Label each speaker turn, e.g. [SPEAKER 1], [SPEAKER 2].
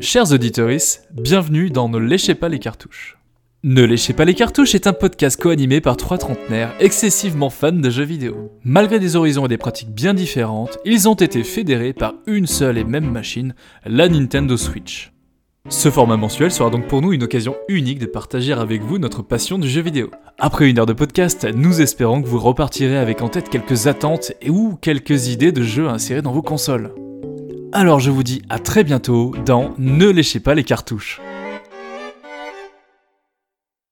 [SPEAKER 1] Chers auditeurs, bienvenue dans Ne léchez pas les cartouches. Ne léchez pas les cartouches est un podcast co-animé par trois trentenaires excessivement fans de jeux vidéo. Malgré des horizons et des pratiques bien différentes, ils ont été fédérés par une seule et même machine, la Nintendo Switch. Ce format mensuel sera donc pour nous une occasion unique de partager avec vous notre passion du jeu vidéo. Après une heure de podcast, nous espérons que vous repartirez avec en tête quelques attentes et ou quelques idées de jeux à insérer dans vos consoles. Alors je vous dis à très bientôt dans Ne léchez pas les cartouches.